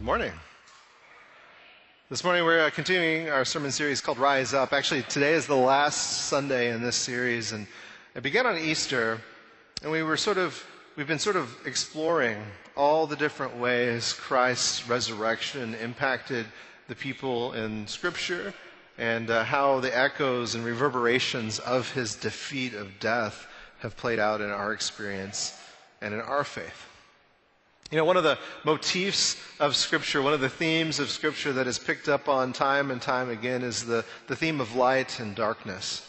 Good morning. This morning we're uh, continuing our sermon series called Rise Up. Actually, today is the last Sunday in this series, and it began on Easter, and we were sort of, we've been sort of exploring all the different ways Christ's resurrection impacted the people in Scripture and uh, how the echoes and reverberations of his defeat of death have played out in our experience and in our faith. You know, one of the motifs of Scripture, one of the themes of Scripture that is picked up on time and time again is the, the theme of light and darkness.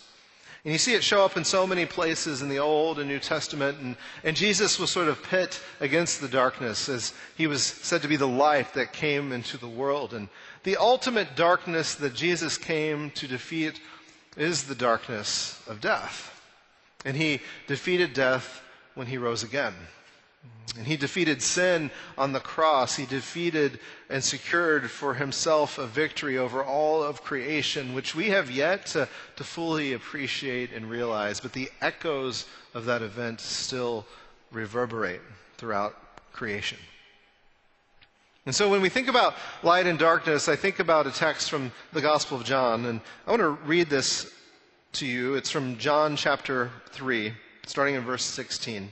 And you see it show up in so many places in the Old and New Testament. And, and Jesus was sort of pit against the darkness as he was said to be the light that came into the world. And the ultimate darkness that Jesus came to defeat is the darkness of death. And he defeated death when he rose again. And he defeated sin on the cross. He defeated and secured for himself a victory over all of creation, which we have yet to, to fully appreciate and realize. But the echoes of that event still reverberate throughout creation. And so when we think about light and darkness, I think about a text from the Gospel of John. And I want to read this to you. It's from John chapter 3, starting in verse 16.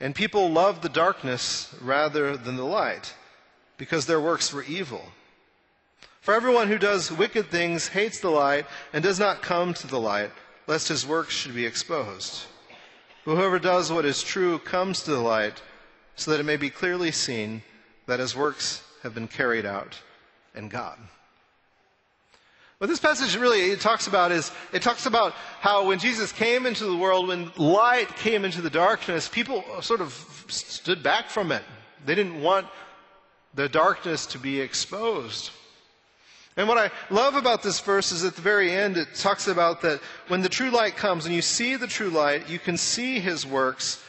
and people loved the darkness rather than the light, because their works were evil. For everyone who does wicked things hates the light and does not come to the light, lest his works should be exposed. But whoever does what is true comes to the light, so that it may be clearly seen that his works have been carried out in God. What this passage really talks about is it talks about how when Jesus came into the world, when light came into the darkness, people sort of stood back from it. They didn't want the darkness to be exposed. And what I love about this verse is at the very end, it talks about that when the true light comes and you see the true light, you can see his works.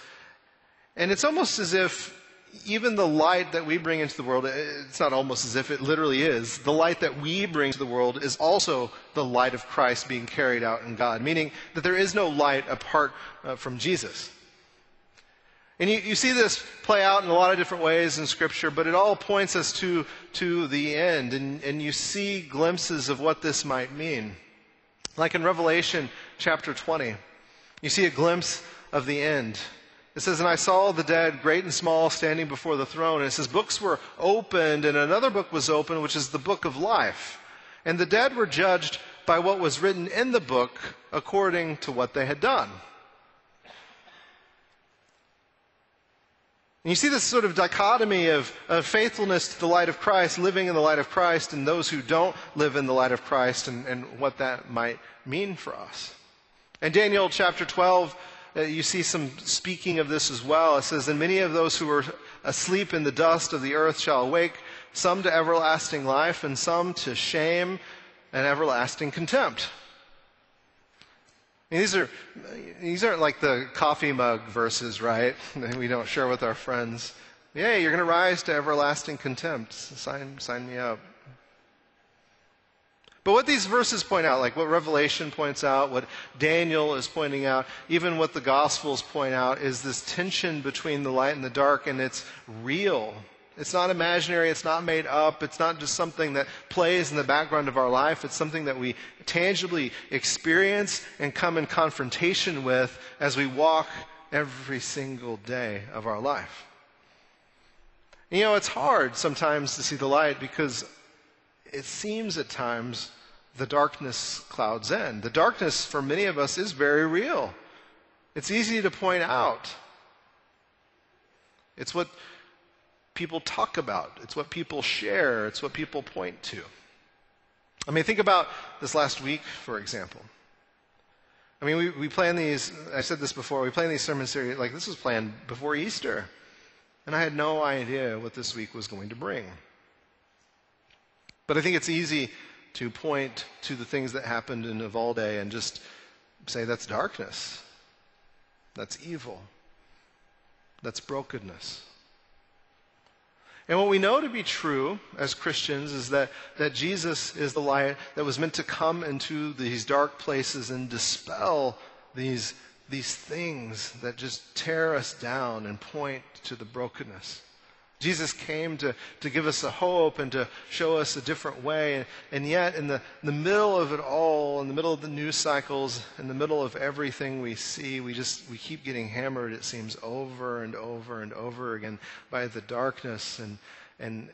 And it's almost as if even the light that we bring into the world, it's not almost as if it literally is. The light that we bring to the world is also the light of Christ being carried out in God, meaning that there is no light apart uh, from Jesus. And you, you, see this play out in a lot of different ways in Scripture, but it all points us to, to the end. And, and you see glimpses of what this might mean. Like in Revelation chapter 20, you see a glimpse of the end. It says, And I saw the dead, great and small, standing before the throne. And it says, Books were opened, and another book was opened, which is the book of life. And the dead were judged by what was written in the book according to what they had done. And you see this sort of dichotomy of, of, faithfulness to the light of Christ, living in the light of Christ, and those who don't live in the light of Christ, and, and what that might mean for us. In Daniel chapter 12, you see some speaking of this as well. It says, And many of those who were asleep in the dust of the earth shall awake, some to everlasting life, and some to shame and everlasting contempt. these, are, these aren't like the coffee mug verses, right? we don't share with our friends. Yeah, you're going to rise to everlasting contempt. Sign, sign me up. But what these verses point out, like what Revelation points out, what Daniel is pointing out, even what the Gospels point out, is this tension between the light and the dark, and it's real. It's not imaginary, it's not made up, it's not just something that plays in the background of our life, it's something that we tangibly experience and come in confrontation with as we walk every single day of our life. You know, it's hard sometimes to see the light because it seems at times the darkness clouds in. The darkness for many of us is very real. It's easy to point out. It's what people talk about, it's what people share, it's what people point to. I mean, think about this last week, for example. I mean, we, we plan these, I said this before, we plan these sermon series, like this was planned before Easter. And I had no idea what this week was going to bring. But I think it's easy to point to the things that happened in Uvalde and just say that's darkness, that's evil, that's brokenness. And what we know to be true as Christians is that, that Jesus is the light that was meant to come into these dark places and dispel these, these things that just tear us down and point to the brokenness. Jesus came to, to give us a hope and to show us a different way. And, yet, in the, in the middle of it all, in the middle of the news cycles, in the middle of everything we see, we just we keep getting hammered, it seems, over and over and over again by the darkness. And, and,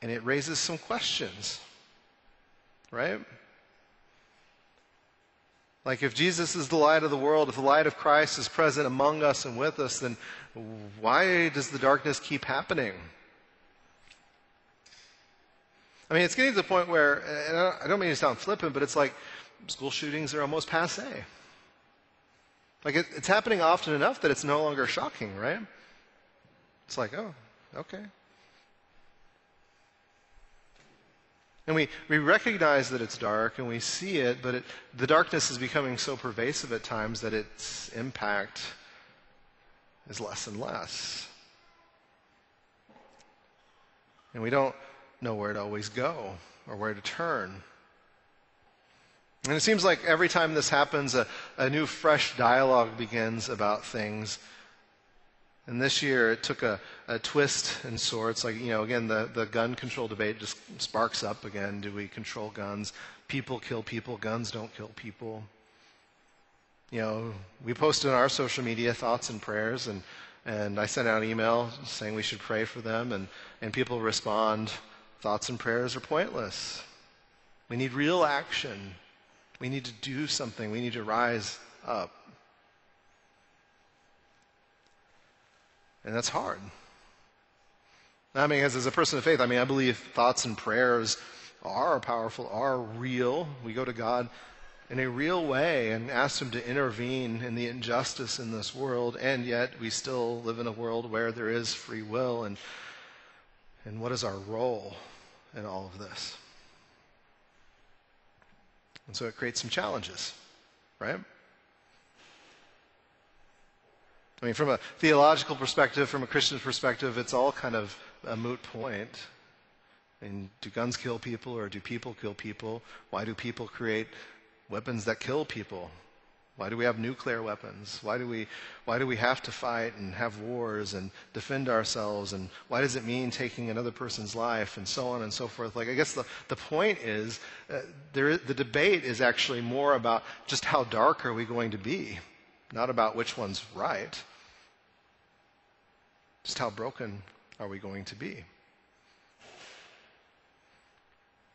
and it raises some questions, right? Like, if Jesus is the light of the world, if the light of Christ is present among us and with us, then why does the darkness keep happening? I mean, it's getting to the point where, I don't mean to sound flippant, but it's like school shootings are almost passe. Like, it, it's happening often enough that it's no longer shocking, right? It's like, oh, okay. And we, we recognize that it's dark and we see it, but it, the darkness is becoming so pervasive at times that its impact is less and less. And we don't know where to always go or where to turn. And it seems like every time this happens, a, a new, fresh dialogue begins about things. And this year it took a, a twist and sorts. Like, you know, again, the, the gun control debate just sparks up again. Do we control guns? People kill people, guns don't kill people. You know, we posted on our social media thoughts and prayers, and, and I sent out an email saying we should pray for them, and, and people respond thoughts and prayers are pointless. We need real action. We need to do something. We need to rise up. And that's hard. I mean, as, as a person of faith, I mean, I believe thoughts and prayers are powerful, are real. We go to God in a real way and ask Him to intervene in the injustice in this world, and yet we still live in a world where there is free will. And, and what is our role in all of this? And so it creates some challenges, right? I mean, from a theological perspective, from a Christian perspective, it's all kind of a moot point. I mean, do guns kill people or do people kill people? Why do people create weapons that kill people? Why do we have nuclear weapons? Why do we, why do we have to fight and have wars and defend ourselves? And why does it mean taking another person's life and so on and so forth? Like, I guess the, the point is, uh, there, the debate is actually more about just how dark are we going to be, not about which one's right. Just how broken are we going to be?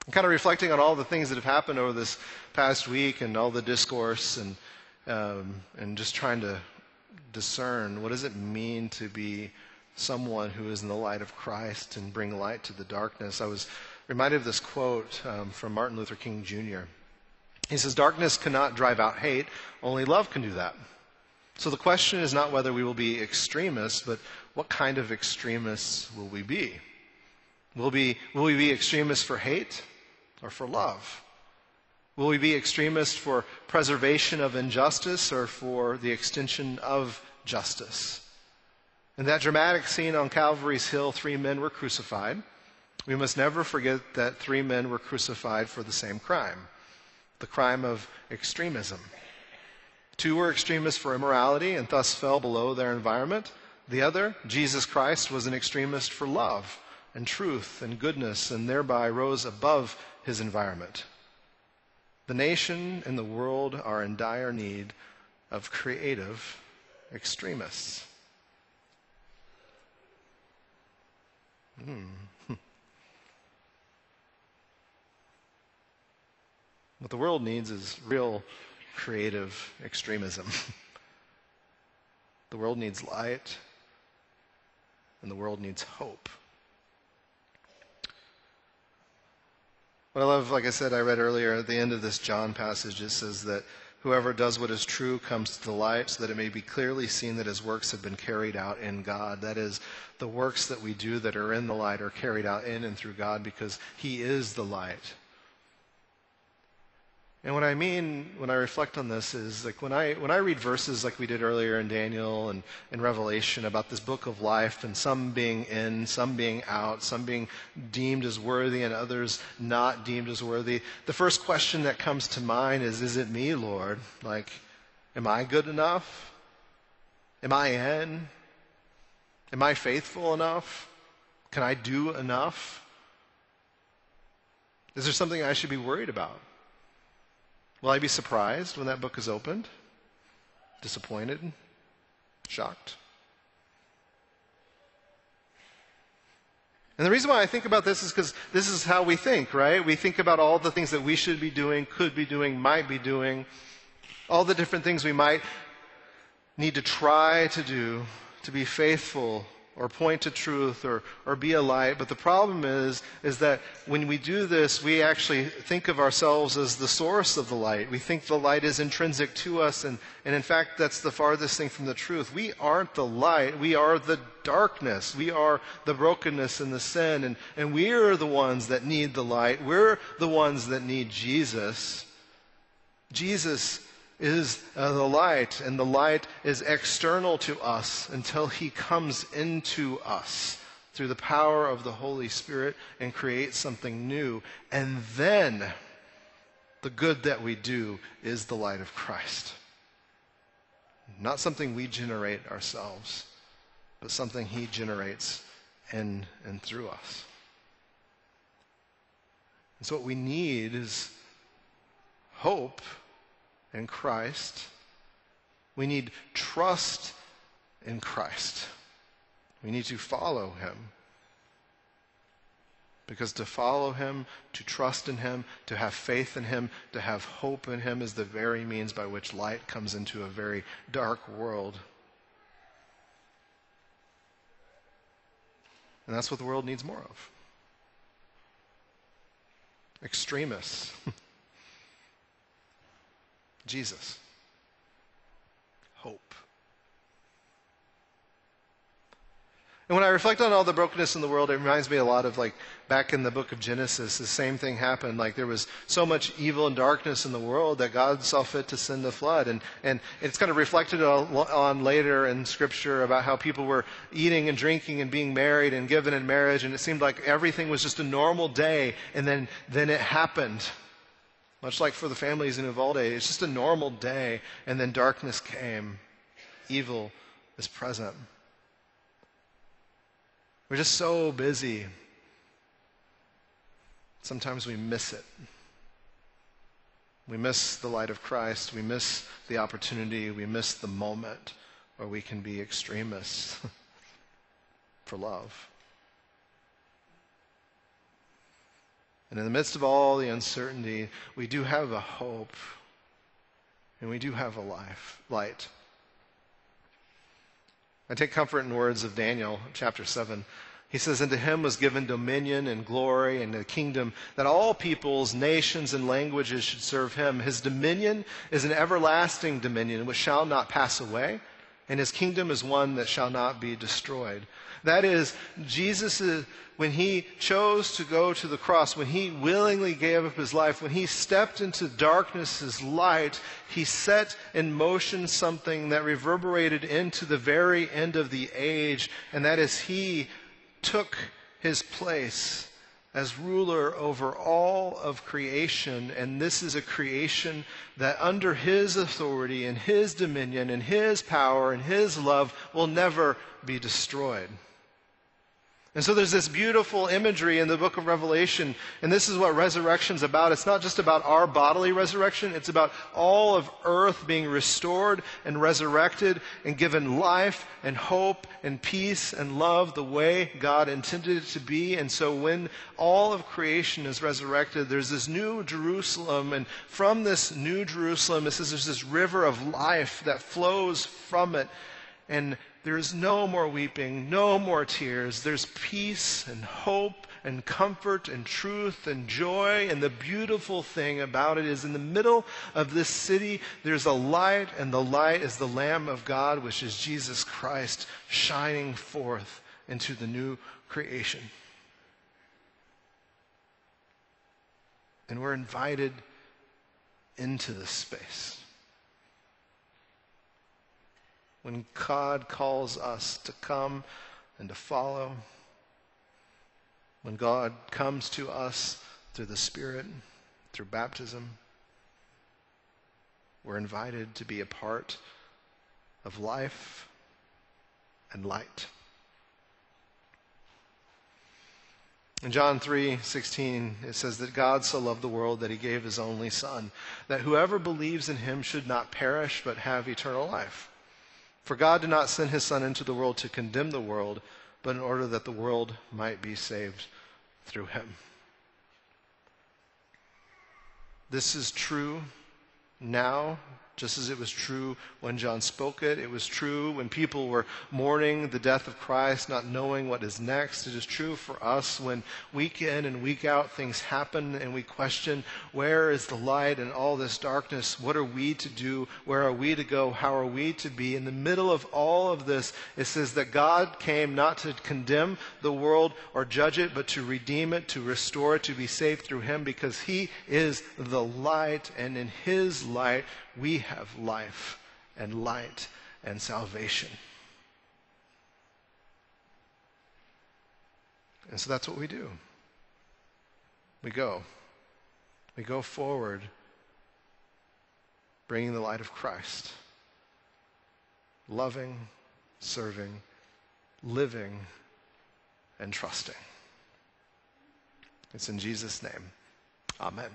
I'm kind of reflecting on all the things that have happened over this past week and all the discourse and, um, and just trying to discern what does it mean to be someone who is in the light of Christ and bring light to the darkness. I was reminded of this quote um, from Martin Luther King Jr. He says, Darkness cannot drive out hate, only love can do that. So the question is not whether we will be extremists, but what kind of extremists will we be? Will, be, will we be extremists for hate or for love? Will we be extremists for preservation of injustice or for the extension of justice? In that dramatic scene on Calvary's Hill, three men were crucified. We must never forget that three men were crucified for the same crime the crime of extremism. Two were extremists for immorality and thus fell below their environment. The other, Jesus Christ, was an extremist for love and truth and goodness and thereby rose above his environment. The nation and the world are in dire need of creative extremists. Hmm. What the world needs is real creative extremism. the world needs light and the world needs hope. What I love, like I said, I read earlier at the end of this John passage, it says that Whoever does what is true comes to the light so that it may be clearly seen that his works have been carried out in God. That is, the works that we do that are in the light are carried out in and through God because he is the light. And what I mean when I reflect on this is like when I when I read verses like we did earlier in Daniel and in Revelation about this book of life and some being in, some being out, some being deemed as worthy and others not deemed as worthy, the first question that comes to mind is is it me, Lord? Like am I good enough? Am I in? Am I faithful enough? Can I do enough? Is there something I should be worried about? Will I be surprised when that book is opened? Disappointed? Shocked? And the reason why I think about this is because this is how we think, right? We think about all the things that we should be doing, could be doing, might be doing, all the different things we might need to try to do to be faithful or point to truth or, or be a light. But the problem is, is that when we do this, we actually think of ourselves as the source of the light. We think the light is intrinsic to us. And, and in fact, that's the farthest thing from the truth. We aren't the light. We are the darkness. We are the brokenness and the sin. And, and we're the ones that need the light. We're the ones that need Jesus. Jesus is uh, the light, and the light is external to us until he comes into us through the power of the Holy Spirit and creates something new. And then the good that we do is the light of Christ. Not something we generate ourselves, but something he generates in and through us. And so, what we need is hope in Christ. We need trust in Christ. We need to follow him. Because to follow him, to trust in him, to have faith in him, to have hope in him is the very means by which light comes into a very dark world. And that's what the world needs more of extremists. Jesus. Hope. And when I reflect on all the brokenness in the world, it reminds me a lot of like back in the book of Genesis, the same thing happened. Like there was so much evil and darkness in the world that God saw fit to send the flood. And, and it's kind of reflected on later in scripture about how people were eating and drinking and being married and given in marriage. And it seemed like everything was just a normal day. And then, then it happened. Much like for the families in Uvalde, it's just a normal day, and then darkness came. Evil is present. We're just so busy. Sometimes we miss it. We miss the light of Christ. We miss the opportunity. We miss the moment where we can be extremists for love. And in the midst of all the uncertainty, we do have a hope and we do have a life, light. I take comfort in words of Daniel chapter 7. He says, And to him was given dominion and glory and a kingdom that all peoples, nations, and languages should serve him. His dominion is an everlasting dominion which shall not pass away, and his kingdom is one that shall not be destroyed. That is, Jesus, when he chose to go to the cross, when he willingly gave up his life, when he stepped into darkness as light, he set in motion something that reverberated into the very end of the age, and that is, he took his place as ruler over all of creation. And this is a creation that, under his authority and his dominion and his power and his love, will never be destroyed. And so there's this beautiful imagery in the book of Revelation, and this is what resurrection's about. It's not just about our bodily resurrection, it's about all of earth being restored and resurrected and given life and hope and peace and love the way God intended it to be. And so when all of creation is resurrected, there's this new Jerusalem, and from this new Jerusalem, it says there's this river of life that flows from it. And there is no more weeping, no more tears. There's peace and hope and comfort and truth and joy. And the beautiful thing about it is in the middle of this city, there's a light, and the light is the Lamb of God, which is Jesus Christ, shining forth into the new creation. And we're invited into this space. When God calls us to come and to follow, when God comes to us through the Spirit, through baptism, we're invited to be a part of life and light. In John 3:16 it says that God so loved the world that he gave his only son that whoever believes in him should not perish but have eternal life. For God did not send his son into the world to condemn the world but in order that the world might be saved through him. This is true now just as it was true when John spoke it. It was true when people were mourning the death of Christ, not knowing what is next. It is true for us when week in and week out things happen and we question where is the light in all this darkness? What are we to do? Where are we to go? How are we to be? In the middle of all of this, it says that God came not to condemn the world or judge it, but to redeem it, to restore it, to be saved through Him because He is the light, and in His light, we have life and light and salvation. And so that's what we do. We go. We go forward, bringing the light of Christ, loving, serving, living, and trusting. It's in Jesus' name. Amen.